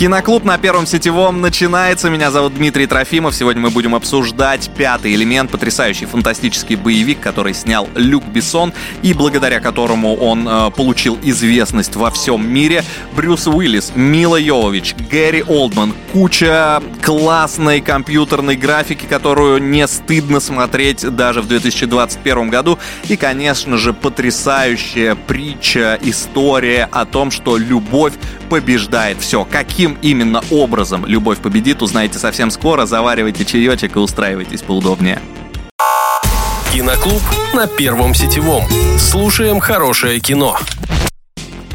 Киноклуб на Первом сетевом начинается. Меня зовут Дмитрий Трофимов. Сегодня мы будем обсуждать «Пятый элемент», потрясающий фантастический боевик, который снял Люк Бессон и благодаря которому он э, получил известность во всем мире. Брюс Уиллис, Мила Йовович, Гэри Олдман, куча классной компьютерной графики, которую не стыдно смотреть даже в 2021 году. И, конечно же, потрясающая притча, история о том, что любовь побеждает все. Каким именно образом любовь победит, узнаете совсем скоро. Заваривайте чаечек и устраивайтесь поудобнее. Киноклуб на Первом сетевом. Слушаем хорошее кино.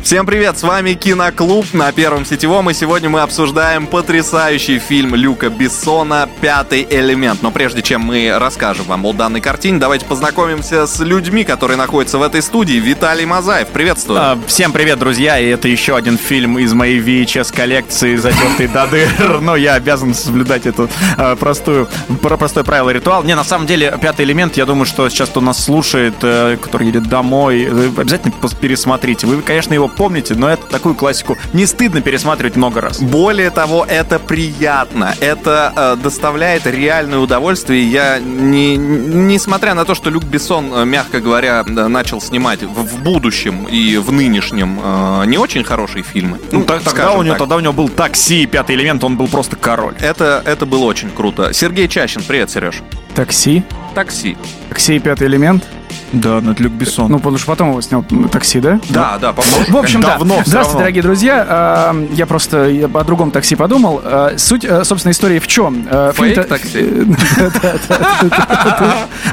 Всем привет, с вами Киноклуб на Первом Сетевом, и сегодня мы обсуждаем потрясающий фильм Люка Бессона «Пятый элемент». Но прежде чем мы расскажем вам о данной картине, давайте познакомимся с людьми, которые находятся в этой студии. Виталий Мазаев, приветствую. А, всем привет, друзья, и это еще один фильм из моей VHS-коллекции, затертый до дыр. Но я обязан соблюдать эту а, простую, простое правило ритуал. Не, на самом деле, «Пятый элемент», я думаю, что сейчас кто нас слушает, э, который едет домой, обязательно пересмотрите. Вы, конечно, его помните, но это такую классику не стыдно пересматривать много раз. Более того, это приятно, это э, доставляет реальное удовольствие. Я, не, несмотря на то, что Люк Бессон, э, мягко говоря, начал снимать в, в будущем и в нынешнем э, не очень хорошие фильмы. Ну, ну тогда, у него, так. тогда у него был такси, пятый элемент, он был просто король. Это, это было очень круто. Сергей Чащин, привет, Сереж. Такси? Такси. Такси и пятый элемент? Да, но это Люк Бессон. Ну, потому что потом его снял такси, да? Да, да, по-моему. В общем, да. Здравствуйте, дорогие друзья. А, я просто о другом такси подумал. А, суть, э, собственно, истории в чем? Э, Фейк такси?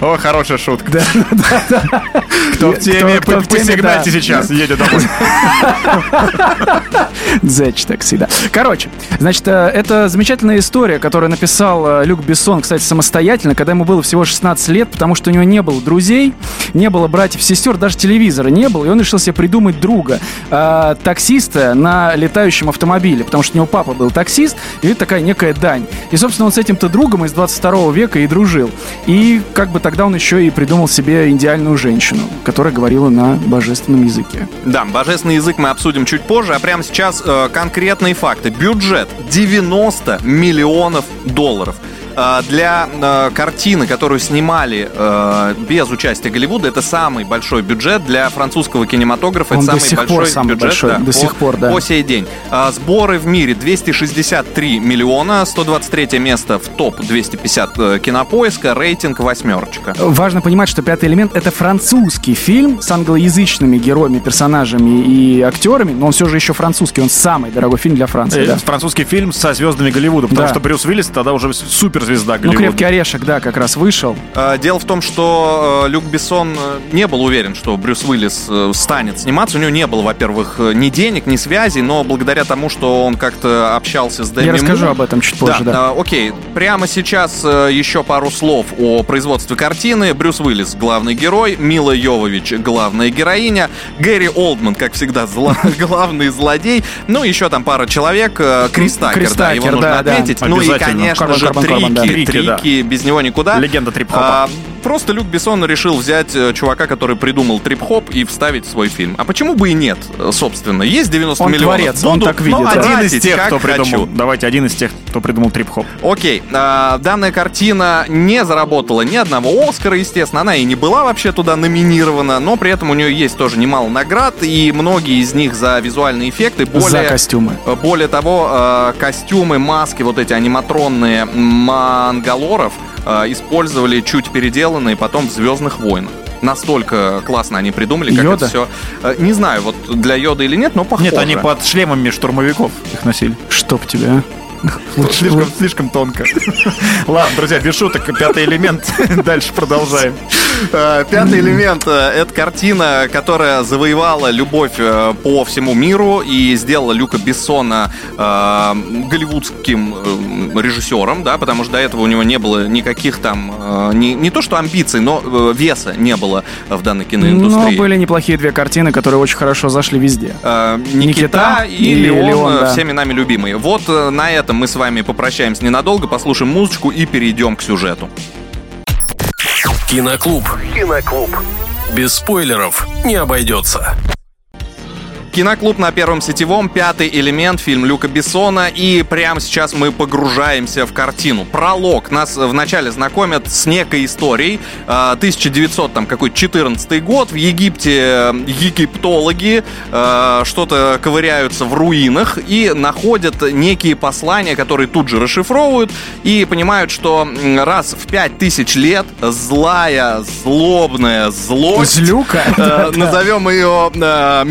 О, хорошая шутка. Кто в теме, посигнайте сейчас, едет домой. Зэч такси, да. Короче, значит, э, это замечательная история, которую написал Люк Бессон, кстати, самостоятельно, когда ему было всего 16 лет, потому что у него не было друзей, не было братьев, сестер, даже телевизора не было, и он решил себе придумать друга, э, таксиста на летающем автомобиле, потому что у него папа был таксист, и это такая некая дань. И, собственно, он с этим-то другом из 22 века и дружил. И как бы тогда он еще и придумал себе идеальную женщину, которая говорила на божественном языке. Да, божественный язык мы обсудим чуть позже, а прямо сейчас э, конкретные факты. Бюджет 90 миллионов долларов. А, для а, картины, которую снимали а, без участия Голливуда, это самый большой бюджет для французского кинематографа. Он это самый большой пор самый бюджет большой, да, до по, сих пор, да. по сей день. Сборы в мире 263 миллиона, 123 место в топ-250 э, кинопоиска, рейтинг восьмерочка. Важно понимать, что «Пятый элемент» — это французский фильм с англоязычными героями, персонажами и актерами, но он все же еще французский, он самый дорогой фильм для Франции. Э, да. Французский фильм со звездами Голливуда, потому да. что Брюс Уиллис тогда уже супер суперзвезда Голливуда. Ну, «Крепкий орешек», да, как раз вышел. А, дело в том, что э, Люк Бессон э, не был уверен, что Брюс Уиллис э, станет сниматься. У него не было, во-первых, ни денег, ни связей, но благодаря тому, что он как-то общался с Дэми Я расскажу об этом чуть позже, да. да. А, окей, прямо сейчас еще пару слов о производстве картины. Брюс Уиллис — главный герой, Мила Йовович — главная героиня, Гэри Олдман, как всегда, зло... главный злодей, ну, еще там пара человек, Крис Такер, Крис да, его да, нужно да. отметить. Ну и, конечно Карбон, же, Карбон, трики, Карбон, да. трики, да. без него никуда. Легенда трип-хопа. А, просто Люк Бессон решил взять э, чувака, который придумал трип-хоп и вставить в свой фильм. А почему бы и нет, собственно? Есть 90 он миллионов. Творец, он так видит. Ну, один из тех, кто придумал. Хочу. Давайте, один из тех, кто придумал трип-хоп. Окей. А, данная картина не заработала ни одного Оскара, естественно. Она и не была вообще туда номинирована, но при этом у нее есть тоже немало наград, и многие из них за визуальные эффекты. Более, за костюмы. Более того, э, костюмы, маски, вот эти аниматронные мангалоров э, использовали чуть переделанные потом в Звездных войнах настолько классно они придумали, как Йода? это все. Э, не знаю, вот для Йода или нет, но похоже. Нет, они под шлемами штурмовиков их носили. Чтоб тебя. Слишком, слишком тонко. Ладно, друзья, без шуток, пятый элемент. Дальше продолжаем. Э, Пятый элемент э, — это картина, которая завоевала любовь э, по всему миру и сделала Люка Бессона э, голливудским э, режиссером, да, потому что до этого у него не было никаких там, э, не, не то что амбиций, но э, веса не было в данной Но киноиндустрии. были неплохие две картины, которые очень хорошо зашли везде. Э, Никита, Никита и или Леон, Леон, да. всеми нами любимые. Вот э, на этом мы с вами попрощаемся ненадолго, послушаем музычку и перейдем к сюжету. Киноклуб. Киноклуб. Без спойлеров не обойдется. Киноклуб на Первом Сетевом, пятый элемент, фильм Люка Бессона. И прямо сейчас мы погружаемся в картину. Пролог. Нас вначале знакомят с некой историей. А, 1900, там, какой 14 год. В Египте э, египтологи э, что-то ковыряются в руинах и находят некие послания, которые тут же расшифровывают и понимают, что раз в 5000 лет злая, злобная злость... Злюка? Э. Назовем ее э,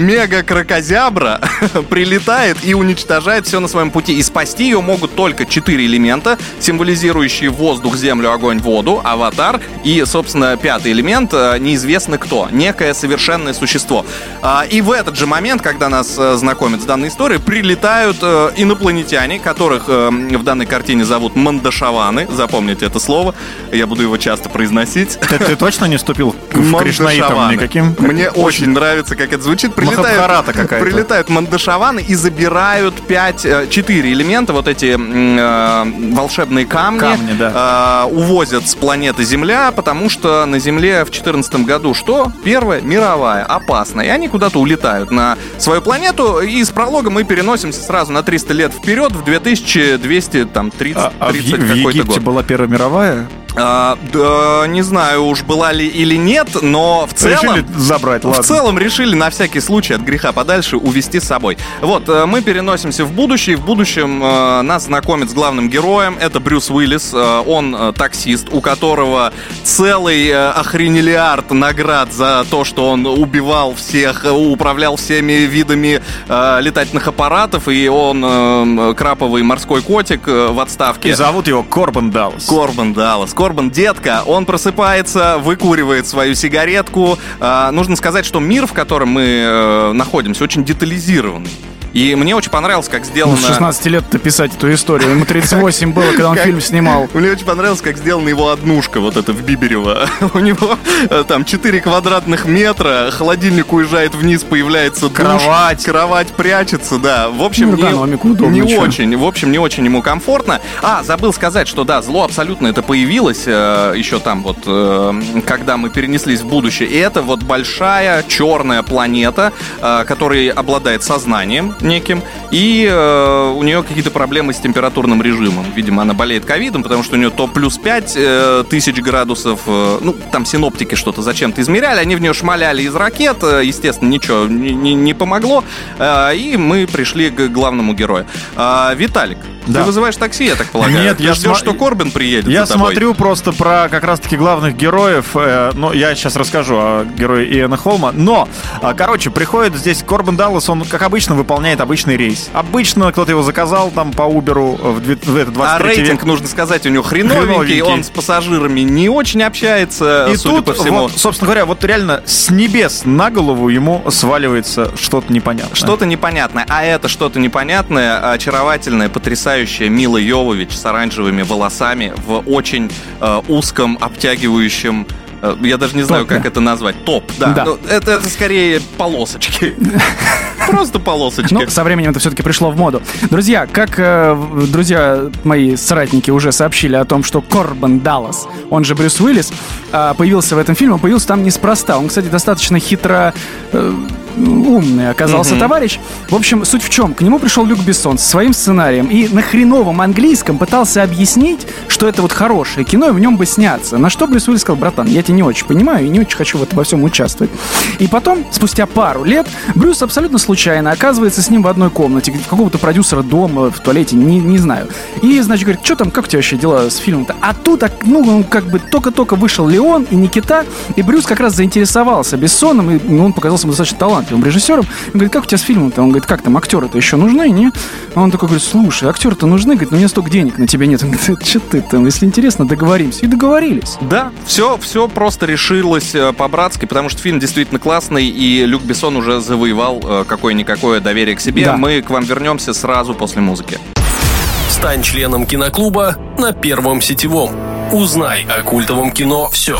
мега-крокозябра прилетает и уничтожает все на своем пути. И спасти ее могут только четыре элемента, символизирующие воздух, землю, огонь, воду, аватар. И, собственно, пятый элемент э, неизвестно кто. Некое совершенное существо. А, И в этот же момент, когда нас э, знакомят с данной историей, прилетают э, инопланетяне, которых в данной картине зовут Мандашаваны. Запомните это слово. Я буду его часто произносить. Ты, ты точно не вступил в Мандашаваны. никаким? Мне очень нравится, как это звучит. Прилетают, какая-то. прилетают мандашаваны и забирают 5, 4 элемента, вот эти э, волшебные камни, Камни, э, увозят с планеты Земля, потому что на Земле в 2014 году что? Первая мировая, опасная. И они куда-то улетают на свою планету. И с пролога мы переносимся сразу на 300 лет вперед, в 2230, там, 30, А, а в, 30 Е- в какой-то Египте год. была Первая мировая? А, да, не знаю уж была ли или нет, но в целом... Решили забрать, ладно. В целом решили на всякий случай от греха подальше увести с собой. Вот, э, мы переносимся в будущее. В будущем э, нас знакомят с главным героем. Это Брюс Уиллис. Э, Он э, таксист, у которого целый э, охренелиард наград за то, что он убивал всех, э, управлял всеми видами э, летательных аппаратов. И он э, краповый морской котик э, в отставке. И зовут его Корбан Даллас. Корбан Даллас. Корбан детка, он просыпается, выкуривает свою сигаретку. А, нужно сказать, что мир, в котором мы э, находимся, очень детализированный. И мне очень понравилось, как Ну, сделано... с 16 лет-то писать эту историю. Ему 38 было, когда он Как- фильм снимал. Мне очень понравилось, как сделана его однушка, вот это в Биберево. У него э, там 4 квадратных метра, холодильник уезжает вниз, появляется душ, Кровать. кровать прячется, да. В общем, Ну, не, чё. очень, в общем, не очень ему комфортно. А, забыл сказать, что да, зло абсолютно это появилось э, еще там вот, э, когда мы перенеслись в будущее. И это вот большая черная планета, э, которая обладает сознанием неким, и э, у нее какие-то проблемы с температурным режимом. Видимо, она болеет ковидом, потому что у нее то плюс 5 э, тысяч градусов, э, ну, там синоптики что-то зачем-то измеряли, они в нее шмаляли из ракет, э, естественно, ничего не, не- не помогло, э, и мы пришли к главному герою. А, Виталик, Да. ты вызываешь такси, я так полагаю? Нет, Ты я ждешь, сма- что Корбин приедет Я смотрю просто про как раз-таки главных героев. э, ну, я сейчас расскажу о герое Иэна Холма. Но, а, короче, приходит здесь Корбан Даллас, он, как обычно, выполняет обычный рейс. Обычно кто-то его заказал там по Уберу в, две- в этот 23 А рейтинг, век. нужно сказать, у него хреновенький, Хреновенький. он с пассажирами не очень общается, И судя тут, по всему. вот, собственно говоря, вот реально с небес на голову ему сваливается что-то непонятное. Что-то непонятное. А это что-то непонятное, очаровательное, потрясающее Мила Йовович с оранжевыми волосами в очень э, узком, обтягивающем э, я даже не знаю, Топе. как это назвать. Топ, да. Да. Ну, это, это скорее полосочки. Просто полосочки. Ну, со временем это все-таки пришло в моду. Друзья, как э, друзья мои соратники уже сообщили о том, что Корбан Даллас, он же Брюс Уиллис, э, появился в этом фильме, он появился там неспроста. Он, кстати, достаточно хитро э, умный оказался товарищ. В общем, суть в чем? К нему пришел Люк Бессон со своим сценарием и на хреновом английском пытался объяснить, что это вот хорошее кино, и в нем бы сняться. На что Брюс Уиллис сказал, братан, я тебя не очень понимаю и не очень хочу в этом во всем участвовать. И потом, спустя пару лет, Брюс абсолютно случайно оказывается с ним в одной комнате, какого-то продюсера дома, в туалете, не, не знаю. И, значит, говорит, что там, как у тебя вообще дела с фильмом-то? А тут, так, ну, как бы только-только вышел Леон и Никита, и Брюс как раз заинтересовался Бессоном, и ну, он показался ему достаточно талантливым. Талантливым режиссером. Он говорит, как у тебя с фильмом-то? Он говорит, как там, актеры-то еще нужны, не? А он такой говорит, слушай, актеры-то нужны? Говорит, ну у меня столько денег на тебе нет. Он говорит, что ты там, если интересно, договоримся. И договорились. Да, все, все просто решилось э, по-братски, потому что фильм действительно классный, и Люк Бессон уже завоевал э, какое-никакое доверие к себе. Да. Мы к вам вернемся сразу после музыки. Стань членом киноклуба на Первом сетевом. Узнай о культовом кино все.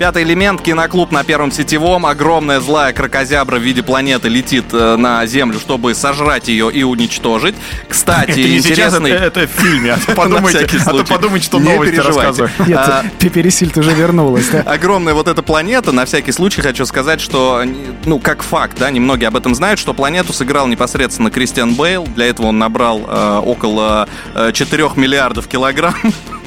Пятый элемент, киноклуб на первом сетевом. Огромная злая крокозябра в виде планеты летит э, на Землю, чтобы сожрать ее и уничтожить. Кстати, Это не сейчас, это, интересный... это в фильме. А то подумайте, а то подумайте, что Не новости переживайте. рассказываю. Нет, А, уже вернулась. да. Огромная вот эта планета, на всякий случай хочу сказать, что, ну, как факт, да, немногие об этом знают, что планету сыграл непосредственно Кристиан Бейл. Для этого он набрал э, около э, 4 миллиардов килограмм.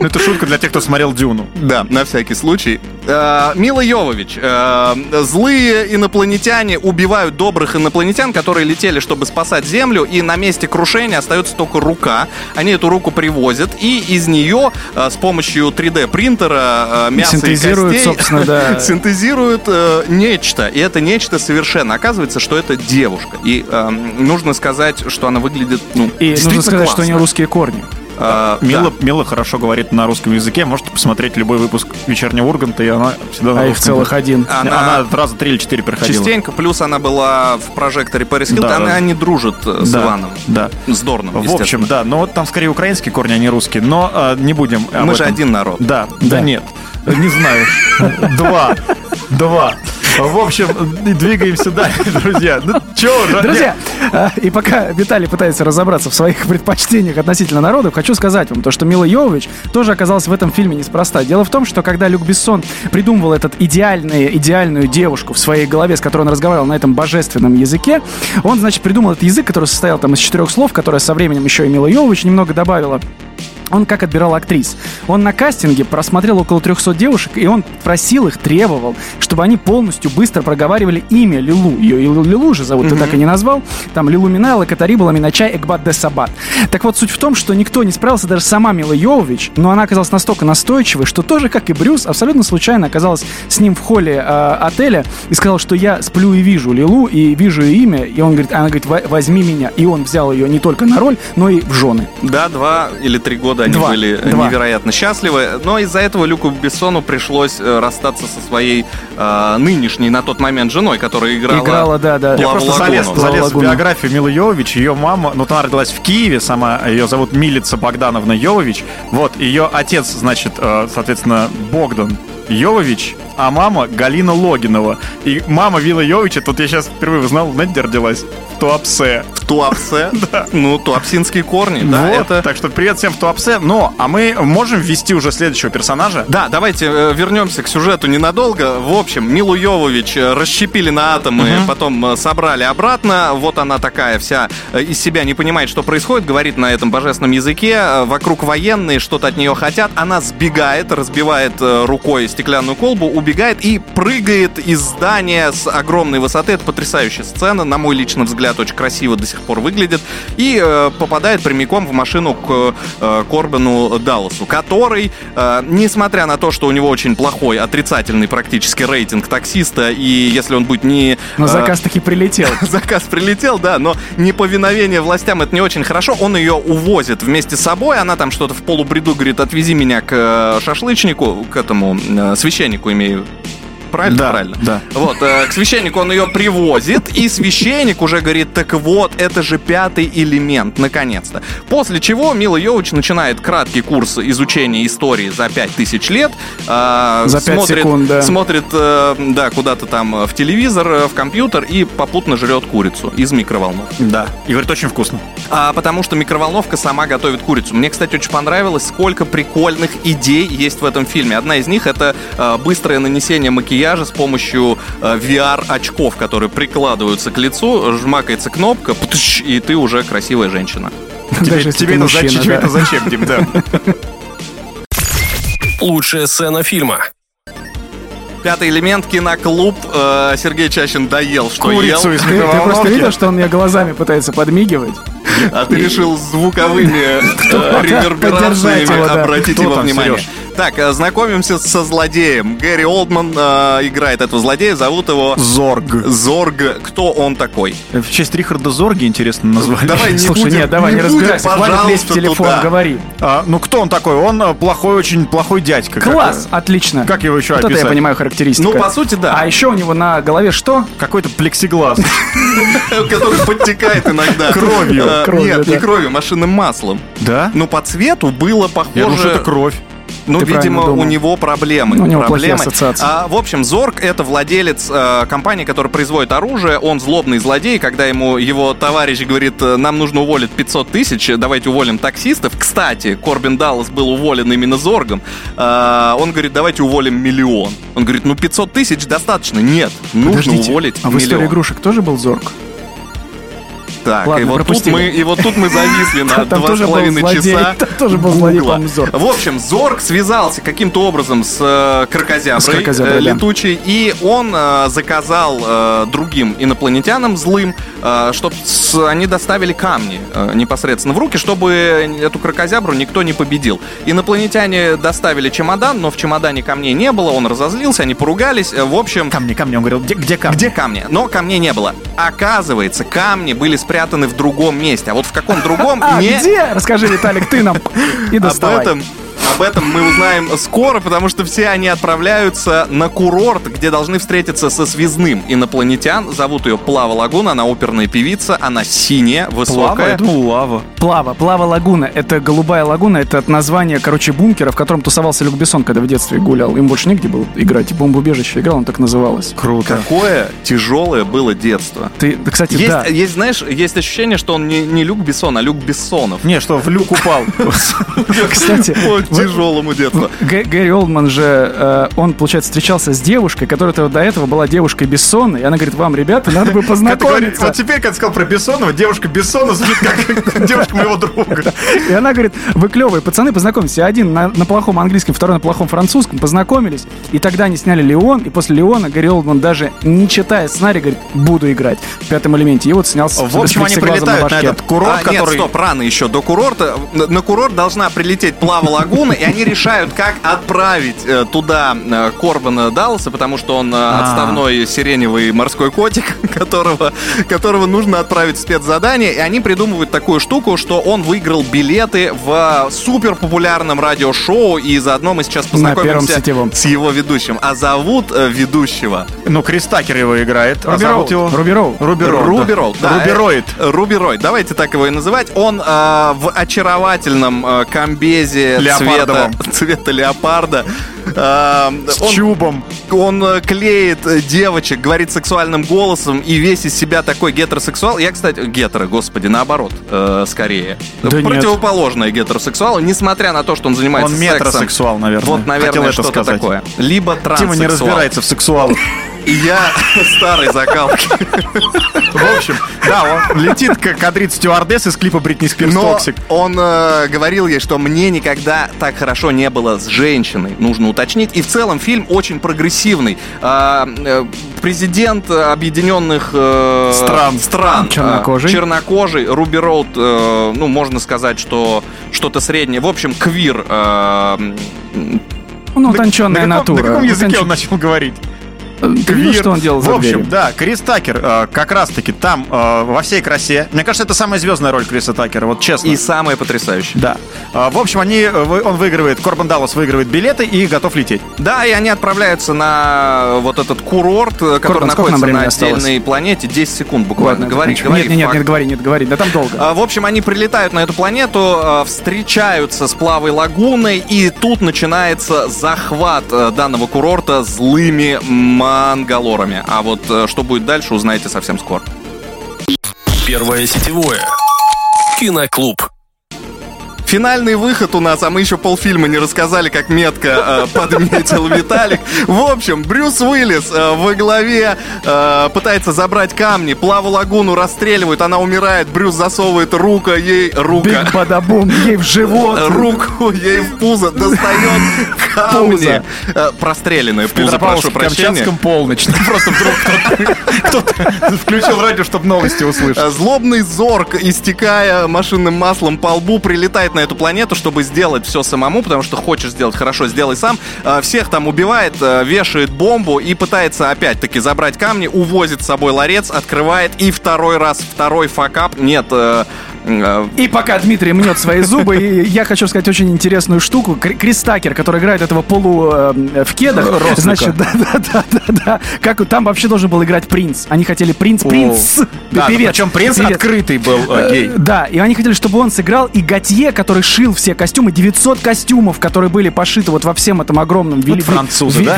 Ну, это шутка для тех, кто смотрел Дюну. Да, на всякий случай. Э, Мила Йовович. э, Злые инопланетяне убивают добрых инопланетян, которые летели, чтобы спасать Землю, и на месте крушения остается только рука. Они эту руку привозят, и из нее э, с помощью 3D принтера э, мясо Синтезируют, и костей собственно, да. синтезируют нечто. И это нечто совершенно. Оказывается, что это девушка. И э, нужно сказать, что она выглядит, ну, И нужно сказать, что у нее классно. русские корни. Э, Мила, да. Мила хорошо говорит на русском языке. Можете посмотреть любой выпуск «Вечернего Урганта», и она всегда на А их целых один. Она- Она, раза три или четыре проходила. Частенько, плюс она была в прожекторе Пэрис Хилтон, Да, она да. не дружит э, с Да, Иваном. Да. С Дорном, В общем, да, но вот там скорее украинские корни, а не русские. Но э, не будем об Мы же этом. один народ. Да, да, Да. нет. Не знаю. Два. Два. В общем, двигаемся дальше, друзья. Ну, уже? Друзья, а, и пока Виталий пытается разобраться в своих предпочтениях относительно народов, хочу сказать вам то, что Мила Йовович тоже оказалась в этом фильме неспроста. Дело в том, что когда Люк Бессон придумывал этот идеальный, идеальную девушку в своей голове, с которой он разговаривал на этом божественном языке, он, значит, придумал этот язык, который состоял там из четырех слов, которые со временем еще и Мила Йовович немного добавила. Он как отбирал актрис. Он на кастинге просмотрел около 300 девушек, и он просил их, требовал, чтобы они полностью быстро проговаривали имя Лилу. Ее Лилу же зовут, ты так и не назвал. Там Лилу Минайла, Катариба, Ламиначай, Экбат де Сабат. Так вот, суть в том, что никто не справился, даже сама Мила Йовович, но она оказалась настолько настойчивой, что тоже, как и Брюс, абсолютно случайно оказалась с ним в холле э, отеля и сказала, что я сплю и вижу Лилу, и вижу ее имя, и он говорит, она говорит, «Во- возьми меня. И он взял ее не только на роль, но и в жены. Да, два или три года они Два. были Два. невероятно счастливы. Но из-за этого Люку Бессону пришлось э, расстаться со своей э, нынешней на тот момент женой, которая играла... Играла, да, да. Я просто залез, залез в биографию Милы Йовович. Ее мама, ну, она родилась в Киеве сама. Ее зовут Милица Богдановна Йовович. Вот, ее отец, значит, э, соответственно, Богдан Йовович, а мама Галина Логинова. И мама Вилла Йовича, тут я сейчас впервые узнал, знаете, где родилась? В Туапсе. В Туапсе. Ну, туапсинские корни, да, вот, это... так что привет всем в Туапсе. Но, а мы можем ввести уже следующего персонажа? Да, давайте э, вернемся к сюжету ненадолго. В общем, Милу Йовович э, расщепили на атомы, потом э, собрали обратно. Вот она такая вся из себя не понимает, что происходит, говорит на этом божественном языке. Вокруг военные что-то от нее хотят. Она сбегает, разбивает рукой стеклянную колбу, убегает и прыгает из здания с огромной высоты. Это потрясающая сцена, на мой личный взгляд, очень красиво до сих пор выглядит. И э, попадает прямиком в машину к э, Корбану Далласу, который, э, несмотря на то, что у него очень плохой, отрицательный практически рейтинг таксиста, и если он будет не... Но э, заказ таки прилетел. Заказ прилетел, да, но неповиновение властям это не очень хорошо. Он ее увозит вместе с собой. Она там что-то в полубреду говорит: отвези меня к э, шашлычнику, к этому э, священнику имею. you. Правильно? Да, Правильно. да. Вот, э, к священнику он ее привозит, и священник уже говорит, так вот, это же пятый элемент, наконец-то. После чего Мила Йович начинает краткий курс изучения истории за 5000 лет. э, За пять смотрит, секунд, да. Смотрит, э, да, куда-то там в телевизор, э, в компьютер и попутно жрет курицу из микроволновки. Да. И говорит, очень вкусно. А, потому что микроволновка сама готовит курицу. Мне, кстати, очень понравилось, сколько прикольных идей есть в этом фильме. Одна из них это э, быстрое нанесение макияжа с помощью э, VR-очков, которые прикладываются к лицу, жмакается кнопка, и ты уже красивая женщина. Даже Тебе ты это мужчина, зачем, тебе да. это зачем, Дим, да. Лучшая сцена фильма. Пятый элемент, киноклуб. Э, Сергей Чащин доел, что Курицу ел. из Ты, ты просто видел, что он мне глазами пытается подмигивать? А ты решил звуковыми э, реверберациями обратить его внимание. Так, э, знакомимся со злодеем. Гэри Олдман э, играет этого злодея, зовут его Зорг. Зорг. Кто он такой? В честь Рихарда Зорги интересно назвали. Давай не Слушай, будем, нет, давай, не, будем, разбирайся. Хватит лезть в телефон, туда. говори. А, ну кто он такой? Он э, плохой, очень плохой дядька. Как- Класс, отлично. Как его еще Вот это я описать? понимаю характеристика. Ну, по сути, да. А еще у него на голове что? Какой-то плексиглаз. Который подтекает иногда. Кровью. Э, Кровью, Нет, не кровью, машинным маслом. Да? Ну, по цвету было Я думаю, что это похоже... кровь. Ну, Ты видимо, у думал. него проблемы. Ну, у него проблемы. А, в общем, Зорг — это владелец э, компании, которая производит оружие. Он злобный злодей. Когда ему его товарищ говорит, э, нам нужно уволить 500 тысяч, давайте уволим таксистов. Кстати, Корбин Даллас был уволен именно Зоргом. А, он говорит, давайте уволим миллион. Он говорит, ну 500 тысяч достаточно. Нет, нужно Подождите, уволить а в истории миллион. игрушек тоже был Зорг? Так, Ладно, и, вот тут мы, и вот тут мы зависли на два с половиной часа. там тоже был злодей. В общем, Зорг связался каким-то образом с э, крокозяброй, э, да. летучей, и он э, заказал э, другим инопланетянам злым, чтобы они доставили камни э, непосредственно в руки, чтобы эту крокозябру никто не победил. Инопланетяне доставили чемодан, но в чемодане камней не было, он разозлился, они поругались. Э, В общем, Камни, камни. Он говорил, где, где камни? где камни? Но камней не было. Оказывается, камни были спрятаны в другом месте. А вот в каком другом А, не... где? Расскажи, Виталик, ты нам. И Об доставай. этом, об этом мы узнаем скоро, потому что все они отправляются на курорт, где должны встретиться со связным инопланетян. Зовут ее Плава Лагуна, она оперная певица, она синяя, высокая. Я думал, лава. Плава, Плава лагуна. Это голубая лагуна, это от названия, короче, бункера, в котором тусовался Люк Бессон, когда в детстве гулял. Им больше негде было играть. Бомбоубежище играл, он так называлась. Круто. Какое тяжелое было детство. Ты, кстати, Есть, да. есть, знаешь, есть ощущение, что он не, не Люк Бессон, а Люк Бессонов. Не, что, в люк упал. Кстати, тяжелому детству. Гэ- Гэри Олдман же, э, он, получается, встречался с девушкой, которая до этого была девушкой Бессонной, и она говорит, вам, ребята, надо бы познакомиться. Вот теперь, когда сказал про Бессонова, девушка Бессона звучит как девушка моего друга. И она говорит, вы клевые пацаны, познакомьтесь. Один на, на плохом английском, второй на плохом французском, познакомились. И тогда они сняли Леон, и после Леона Гэри Олдман даже не читая сценарий, говорит, буду играть в пятом элементе. И вот снялся В общем, они прилетают на этот курорт, а, нет, который... стоп, рано еще. До курорта, на, на курорт должна прилететь Плава Лагуна, и они решают, как отправить э, туда э, Корбана Далласа, потому что он э, А. отставной сиреневый морской котик, которого, которого нужно отправить в спецзадание, и они придумывают такую штуку, что он выиграл билеты в супер популярном радиошоу, и заодно мы сейчас познакомимся с его ведущим. А зовут э, ведущего Ну, Крис Такер его играет. А Руби зовут Роуд. его... Руби Роуд. Руби Роуд, да. Да. Рубероид. Рубероид, давайте так его и называть. Он э, в очаровательном э, комбезе цвета, цвета леопарда. Э, С он, чубом. он э, клеит э, девочек, говорит сексуальным голосом и весь из себя такой гетеросексуал. Я, кстати, гетеро, господи, наоборот, э, скорее. Да нет. Противоположное гетеросексуалу, несмотря на то, что он занимается Он сексом. метросексуал, наверное. Вот, наверное, что-то такое. Либо Тима транссексуал. не разбирается в сексуалах. И я старой закалки. В общем, да, он летит как кадрит стюардесс из клипа Бритни Спирс Toxic. он э, говорил ей, что мне никогда так хорошо не было с женщиной, нужно уточнить. И в целом фильм очень прогрессивный. А, э, президент Объединенных э, Стран. стран Чернокожий. э, чернокожий, Руби Роуд, э, ну, можно сказать, что что-то среднее. В общем, квир. э, Ну, утонченная на каком, натура. на каком языке Утонч- он начал говорить? Ты видел, что он делал В за общем, дверью? да, Крис Такер э, как раз-таки там э, во всей красе. Мне кажется, это самая звездная роль Криса Такера, вот честно. и самое потрясающее. Да. А, В общем, они, э, он выигрывает, Корбан Даллас выигрывает билеты и готов лететь. Да, и они отправляются на вот этот курорт, э, который Корбан, находится на времени осталось? отдельной планете. 10 секунд буквально. Ладно, говори, говори. Нет, нет, нет, нет, говори, нет, говори. Да там долго. А, В общем, они прилетают на эту планету, э, встречаются с Плавой Лагуной, и тут начинается захват э, данного курорта злыми мангалорами. А вот э, что будет дальше, узнаете совсем скоро. Первое сетевое. Киноклуб. Финальный выход у нас, а мы еще полфильма не рассказали, как метко э, подметил Виталик. В общем, Брюс Уиллис э, во главе э, пытается забрать камни, Плаву Лагуну расстреливают, она умирает, Брюс засовывает руку ей, рука, Биг бадабум, ей в живот. руку ей в пузо, достает камни. Пузо. Э, Простреленное пузо, прошу прощения. Камчатском полночь. Просто вдруг кто-то- включил радио, чтобы новости услышать. Злобный зорг, истекая машинным маслом по лбу, прилетает на эту планету, чтобы сделать все самому, потому что хочешь сделать хорошо, сделай сам. Э, Всех там убивает, э, вешает бомбу и пытается опять-таки забрать камни, увозит с собой ларец, открывает и второй раз, второй факап. Нет, э, И пока Дмитрий мнет свои зубы, я хочу сказать очень интересную штуку. Кри- Крис Такер, который играет этого полу э, в кедах, значит, да, да, да, да. Как там вообще должен был играть принц. Они хотели принц, принц, певец. причем принц открытый был э, гей. Э, Да, и они хотели, чтобы он сыграл, и Готье, который шил все костюмы, 900 костюмов, которые были пошиты вот во всем этом огромном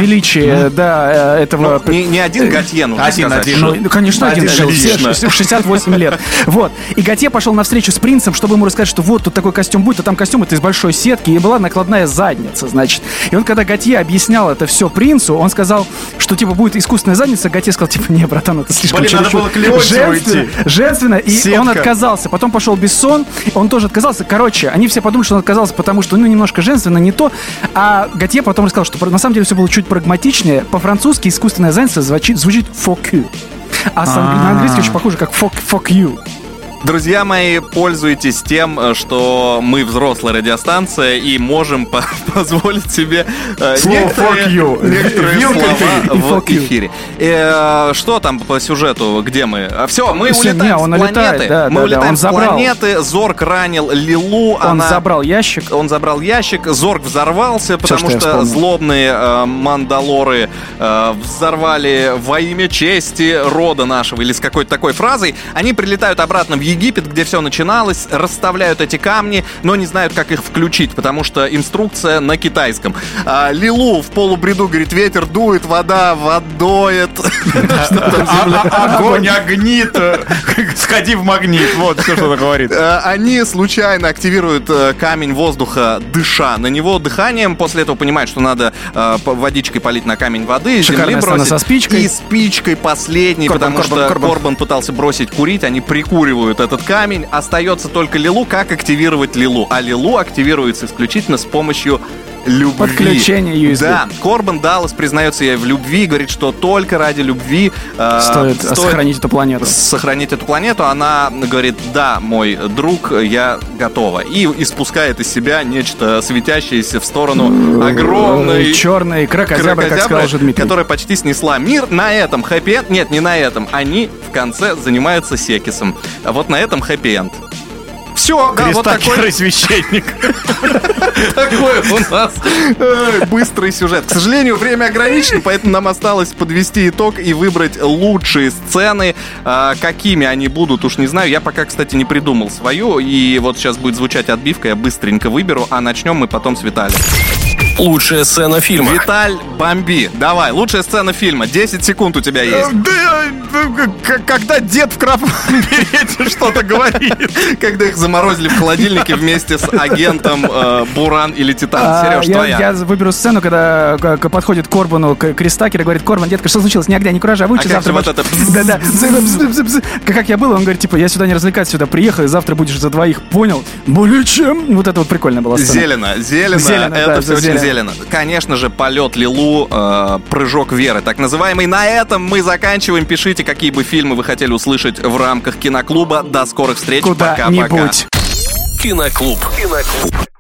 величии, да, э, этого... ну, не, один Готье, нужно Один, один. Ну, ну, конечно, один, Один шел, все лично. ш- 68 лет. Вот. И Готье пошел на встречу с принцем, чтобы ему рассказать, что вот тут такой костюм будет, а там костюм это из большой сетки, и была накладная задница, значит. И он, когда Готье объяснял это все принцу, он сказал, что типа будет искусственная задница, Готье сказал, типа, не, братан, это слишком Блин, надо было женственно, женственно, и Сетка. он отказался. Потом пошел Бессон, он тоже отказался. Короче, они все подумали, что он отказался, потому что, ну, немножко женственно, не то. А Готье потом рассказал, что на самом деле все было чуть прагматичнее. По-французски искусственная задница звучит, звучит fuck you. А с англи- на английский очень похоже, как fuck, fuck you. Друзья мои, пользуйтесь тем, э, что мы взрослая радиостанция и можем по- позволить себе э, Слово некоторые, fuck you. некоторые Вилкой слова в you. эфире. Э, Что там по сюжету, где мы? Все, мы Всё, улетаем не, с он планеты. улетает, да, мы да, да, улетаем он с забрал. планеты. Зорг ранил Лилу. Он она... забрал ящик. Он забрал ящик, Зорг взорвался, потому что я что, вспомнил. злобные э, мандалоры э, взорвали во имя чести рода нашего или с какой-то такой фразой. Они прилетают обратно в Египет, где все начиналось, расставляют эти камни, но не знают, как их включить, потому что инструкция на китайском. А, Лилу в полубреду говорит, ветер дует, вода водоет. А- а- Огонь, огнит, э, сходи в магнит. Вот все, что она говорит. Э, Они случайно активируют э, камень воздуха, дыша на него дыханием. После этого понимают, что надо водичкой полить на камень воды, земли бросить. со спичкой. И спичкой последней, потому что. Корбан пытался бросить курить. Они прикуривают этот камень. Остается только Лилу. Как активировать Лилу? А Лилу активируется исключительно с помощью любви. Подключение USB. Да, Корбан Даллас признается ей в любви, говорит, что только ради любви э, Стоит сохранить эту планету. сохранить эту планету, она говорит, да, мой друг, я готова. И испускает из себя нечто светящееся в сторону огромной Черный крокозябра, как сказал уже Дмитрий. которая почти снесла мир. На этом хэппи-энд, нет, не на этом, они в конце занимаются секисом. А вот на этом хэппи-энд. Все, да, вот такой, священник. такой у нас быстрый сюжет. К сожалению, время ограничено, поэтому нам осталось подвести итог и выбрать лучшие сцены. А, Какими они будут, уж не знаю. Я пока, кстати, не придумал свою. И вот сейчас будет звучать отбивка, я быстренько выберу. А начнем мы потом с Виталия. Лучшая сцена фильма. Виталь, бомби. Давай, лучшая сцена фильма. 10 секунд у тебя есть. Э, когда дед в красном берете что-то говорит. Когда их заморозили в холодильнике вместе с агентом э, Буран или Титан. А, Сереж, я, твоя. я выберу сцену, когда к- подходит к Корбану к- Крис Такер и говорит, Корбан, детка, что случилось? Ни огня, ни куража, выучи А завтра. вот будешь-» это? Да-да. Как как я был, он говорит, типа, я сюда не развлекаться, сюда приехал, и завтра будешь за двоих. Понял? Более чем. Вот это вот прикольно было. Зелено, зелено, Зелено, это да, все очень зелено. зелено. Конечно же, полет Лилу, э, прыжок веры, так называемый. На этом мы заканчиваем. Пишите, какие бы фильмы вы хотели услышать в рамках киноклуба. До скорых встреч. Пока-пока. Киноклуб. Киноклуб.